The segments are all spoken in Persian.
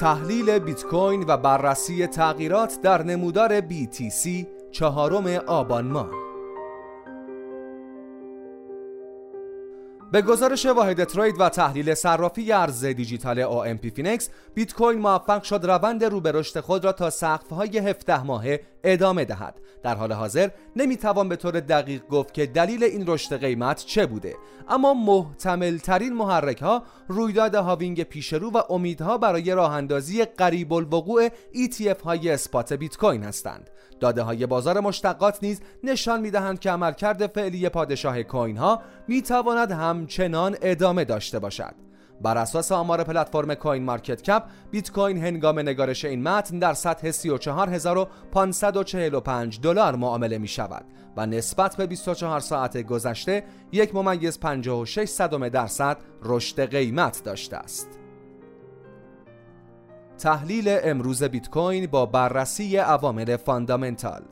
تحلیل بیت کوین و بررسی تغییرات در نمودار BTC چهارم آبان ماه. به گزارش واحد ترید و تحلیل صرافی ارز دیجیتال OMPFinex بیت کوین موفق شد روند رو به رشد خود را تا سقف‌های 17 ماهه ادامه دهد. در حال حاضر نمی‌توان به طور دقیق گفت که دلیل این رشد قیمت چه بوده. اما محتمل ترین محرک ها رویداد halving پیشرو و امیدها برای راه اندازی قریب الوقوع ETF های spot بیت کوین هستند. داده های بازار مشتقات نیز نشان می‌دهند که عملکرد فعلی پادشاه کوین ها می تواند همچنان ادامه داشته باشد. بر اساس آمار پلتفرم CoinMarketCap بیت کوین هنگام نگارش این متن در سطح 34545 دلار معامله می شود و نسبت به 24 ساعت گذشته یک ممیز 56 صدم درصد رشد قیمت داشته است. تحلیل امروز بیت کوین با بررسی عوامل fundamental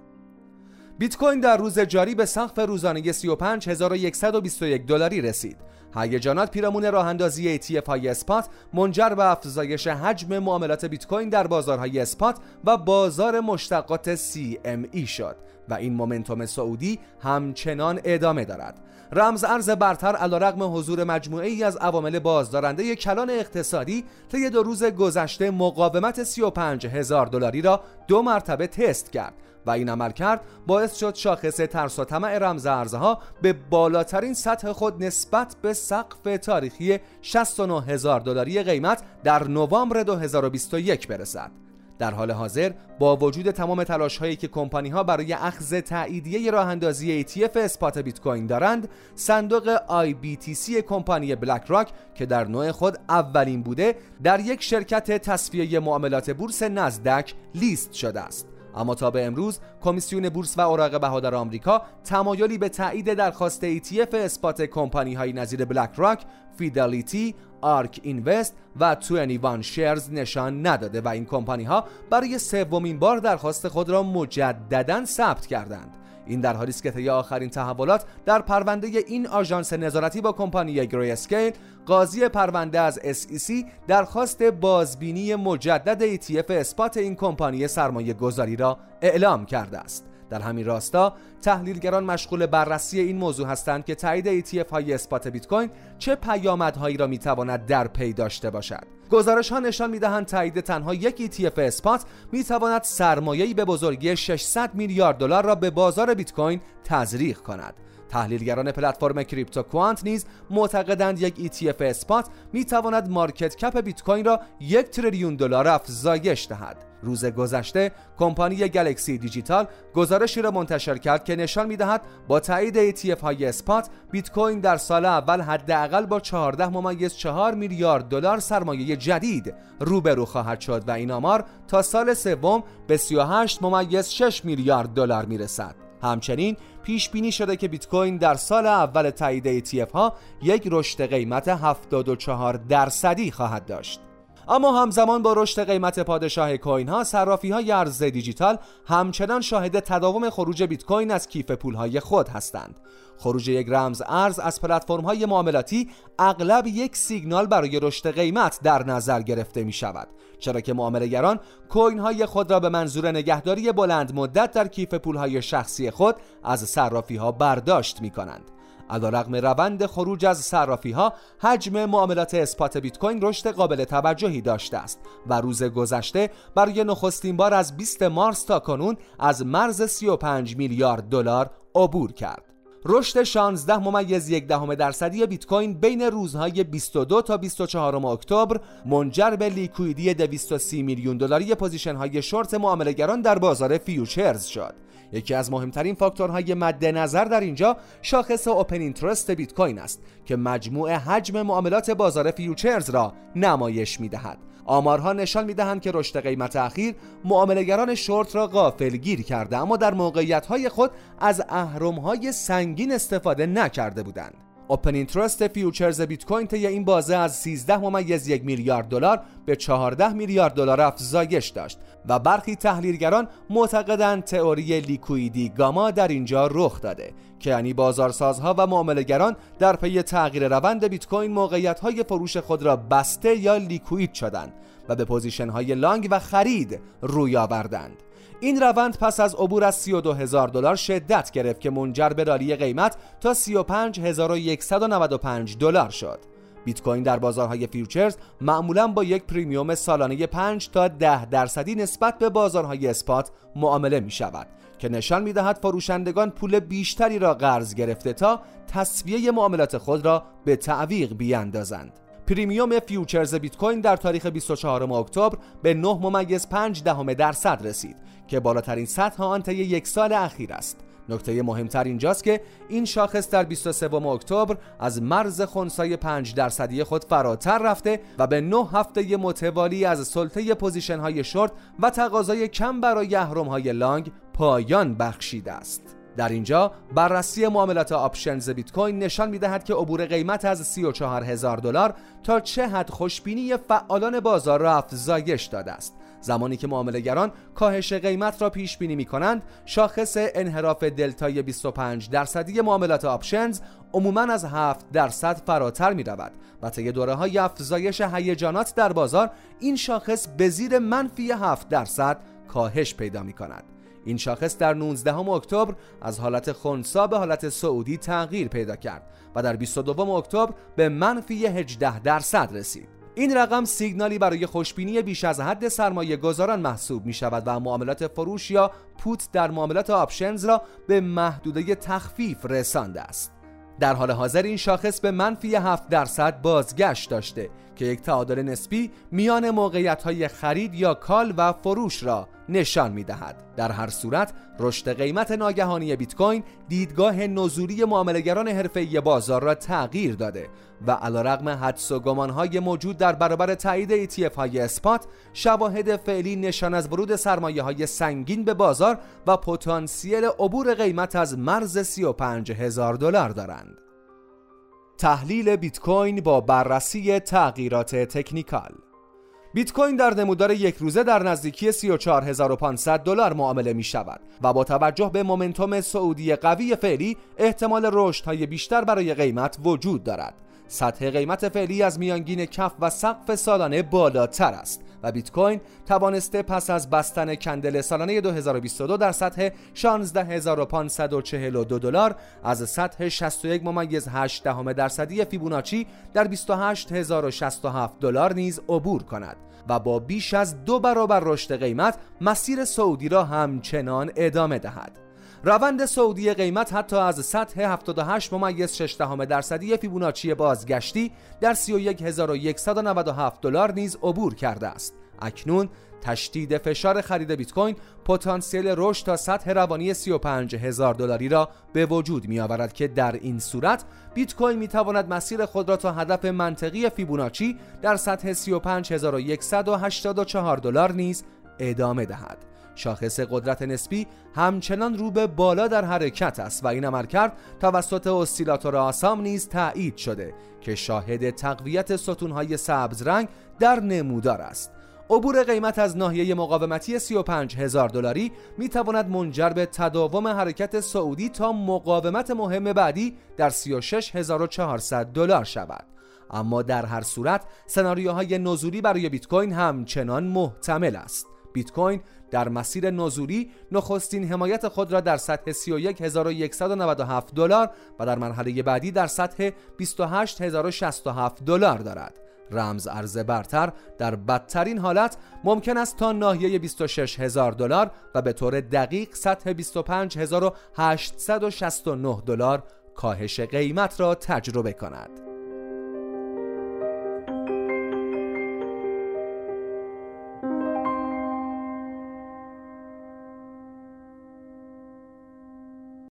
بیت کوین در روز جاری به سقف روزانه 35121 دلاری رسید. هیجانات پیرامون راه اندازی ETF های spot منجر به افزایش حجم معاملات بیت کوین در بازارهای spot و بازار مشتقات CME شد و این مومنتوم سعودی همچنان ادامه دارد. رمز ارز برتر علیرغم حضور مجموعه ای از عوامل بازدارنده کلان اقتصادی طی دو روز گذشته مقاومت 35 هزار دلاری را دو مرتبه تست کرد و این عمل کرد باعث شد شاخص ترس و طمع رمز ارزها به بالاترین سطح خود نسبت به سقف تاریخی 69 هزار دلاری قیمت در نوامبر 2021 برسد. در حال حاضر با وجود تمام تلاش هایی که کمپانی ها برای اخذ تاییدیه راه اندازی ETF spot بیت کوین دارند صندوق IBTC کمپانی BlackRock که در نوع خود اولین بوده در یک شرکت تصفیه معاملات بورس نزدک لیست شده است اما تا به امروز کمیسیون بورس و اوراق بهادار آمریکا تمایلی به تایید درخواست ETF spot کمپانی های نظیر BlackRock، Fidelity، ARK Invest و 21Shares نشان نداده و این کمپانی ها برای سومین بار درخواست خود را مجددا ثبت کردند. این در حالی است که طی آخرین تحولات در پرونده این آژانس نظارتی با کمپانی Grayscale قاضی پرونده از SEC درخواست بازبینی مجدد ETF spot این کمپانی سرمایه گذاری را اعلام کرده است. در همین راستا تحلیلگران مشغول بررسی این موضوع هستند که تایید ETF های spot بیت کوین چه پیامدهایی را می‌تواند در پی داشته باشد. گزارش ها نشان می‌دهند تایید تنها یک ETF spot می‌تواند سرمایه‌ای به بزرگی 600 میلیارد دلار را به بازار بیت کوین تزریق کند. تحلیلگران پلتفرم CryptoQuant نیز معتقدند یک ETF spot می تواند market cap بیت کوین را یک تریلیون دلار افزایش دهد. روز گذشته کمپانی Galaxy Digital گزارشی را منتشر کرد که نشان می‌دهد با تایید ETF های اسپات بیت کوین در سال اول حداقل با 14 ممیز 4 میلیارد دلار سرمایه جدید روبرو خواهد شد و این آمار تا سال سوم به 38 ممیز 6 میلیارد دلار می‌رسد. همچنین پیش بینی شده که بیت کوین در سال اول تایید ETF ها یک رشد قیمت 74 درصدی خواهد داشت. اما همزمان با رشد قیمت پادشاه کوین ها صرافی های ارز دیجیتال همچنان شاهد تداوم خروج بیت کوین از کیف پول های خود هستند. خروج یک رمز ارز از پلتفرم های معاملاتی اغلب یک سیگنال برای رشد قیمت در نظر گرفته می شود چرا که معاملهگران کوین های خود را به منظور نگهداری بلند مدت در کیف پول های شخصی خود از صرافی ها برداشت می کنند علیرغم روند خروج از صرافی ها حجم معاملات اسپات بیت کوین رشد قابل توجهی داشته است و روز گذشته برای نخستین بار از 20 مارس تا کنون از مرز 35 میلیارد دلار عبور کرد. رشد 16 ممیز یک دهم درصدی بیت کوین بین روزهای 22 تا 24 اکتبر منجر به liquidity 230 میلیون دلاری position های شورت معاملهگران در بازار futures شد. یکی از مهمترین فاکتورهای مد نظر در اینجا شاخص open interest بیت کوین است که مجموع حجم معاملات بازار futures را نمایش می‌دهد. آمارها نشان می‌دهند که رشد قیمت اخیر معاملهگران شورت را غافل گیر کرده اما در موقعیت خود از اهرم سنگین استفاده نکرده بودند. open interest futures بیت کوین طی این بازه از 13 ممیز یک میلیارد دلار به 14 میلیارد دلار افزایش داشت و برخی تحلیلگران معتقدند تئوری liquidity gamma در اینجا رخ داده که یعنی بازارسازها و معاملهگران در پی تغییر روند بیت کوین موقعیت های فروش خود را بسته یا liquid شدند و به position های long و خرید روی آوردند. این روند پس از عبور از 32 هزار دلار شدت گرفت که منجر به rally قیمت تا 35195 دلار شد. بیت کوین در بازارهای futures معمولا با یک premium سالانه 5 تا 10 درصدی نسبت به بازارهای spot معامله می شود که نشان می دهد فروشندگان پول بیشتری را قرض گرفته تا تسویه معاملات خود را به تعویق بیاندازند. premium futures بیت کوین در تاریخ 24 اکتبر به 9 ممیز 5 دهم درصد رسید که بالاترین سطح آن طی یک سال اخیر است. نکته مهمتر اینجاست که این شاخص در 23 اکتبر از مرز خونسای 5 درصدی خود فراتر رفته و به 9 هفته متوالی از سلطه position های شورت و تقاضای کم برای اهرم های long پایان بخشیده است. در اینجا بررسی معاملات options بیت کوین نشان می‌دهد که عبور قیمت از 34 هزار دلار تا چه حد خوشبینی فعالان بازار را افزایش داده است. زمانی که معاملهگران کاهش قیمت را پیش بینی می کنند شاخص انحراف دلتای 25 درصدی معاملات آپشنز عموما از 7 درصد فراتر می رود و طی دوره های افزایش هیجانات در بازار این شاخص به زیر منفی 7 درصد کاهش پیدا می کند این شاخص در 19 اکتبر از حالت خونسا به حالت سعودی تغییر پیدا کرد و در 22 اکتبر به منفی 18 درصد رسید. این رقم سیگنالی برای خوشبینی بیش از حد سرمایه گذاران محسوب می شود و معاملات فروش یا put در معاملات options را به محدوده تخفیف رسانده است. در حال حاضر این شاخص به منفی 7 درصد بازگشت داشته که یک تعادل نسبی میان موقعیت های خرید یا call و فروش را نشان می دهد. در هر صورت رشد قیمت ناگهانی بیت کوین دیدگاه نزولی معاملهگران حرفه‌ای بازار را تغییر داده و علیرغم حدس و گمانهای موجود در برابر تایید ETF های اسپات شواهد فعلی نشان از ورود سرمایه های سنگین به بازار و پتانسیل عبور قیمت از مرز 35 هزار دلار دارند. تحلیل بیت کوین با بررسی تغییرات تکنیکال بیت کوین در نمودار یک روزه در نزدیکی 34500 دلار معامله می شود و با توجه به مومنتوم سعودی قوی فعلی احتمال رشد های بیشتر برای قیمت وجود دارد. سطح قیمت فعلی از میانگین کف و سقف سالانه بالاتر است و بیت کوین توانسته پس از بستن کندل سالانه 2022 در سطح 16542 دلار از سطح 61 ممیز 8 دهم درصدی فیبوناچی در 28067 دلار نیز عبور کند و با بیش از دو برابر رشد قیمت مسیر سعودی را همچنان ادامه دهد. روند سعودی قیمت حتی از سطح 78 ممیز 6 درصدی فیبوناچی بازگشتی در 31197 دلار نیز عبور کرده است. اکنون تشدید فشار خرید بیت کوین پتانسیل رشد تا سطح روانی 35 هزار دلاری را به وجود می آورد که در این صورت بیت کوین می تواند مسیر خود را تا هدف منطقی فیبوناچی در سطح 35184 دلار نیز ادامه دهد. شاخص قدرت نسبی همچنان رو به بالا در حرکت است و این عملکرد توسط اسیلاتور آسام نیز تایید شده که شاهد تقویت ستونهای سبز رنگ در نمودار است. عبور قیمت از ناحیه مقاومتی 35 هزار دلاری می تواند منجر به تداوم حرکت سعودی تا مقاومت مهم بعدی در 36400 دلار شود. اما در هر صورت سناریوهای نزولی برای بیت کوین همچنان محتمل است. بیت کوین در مسیر نزولی نخستین حمایت خود را در سطح 31197 دلار و در مرحله بعدی در سطح 28067 دلار دارد رمز ارز برتر در بدترین حالت ممکن است تا ناحیه 26 هزار دلار و به طور دقیق سطح 25869 دلار کاهش قیمت را تجربه کند.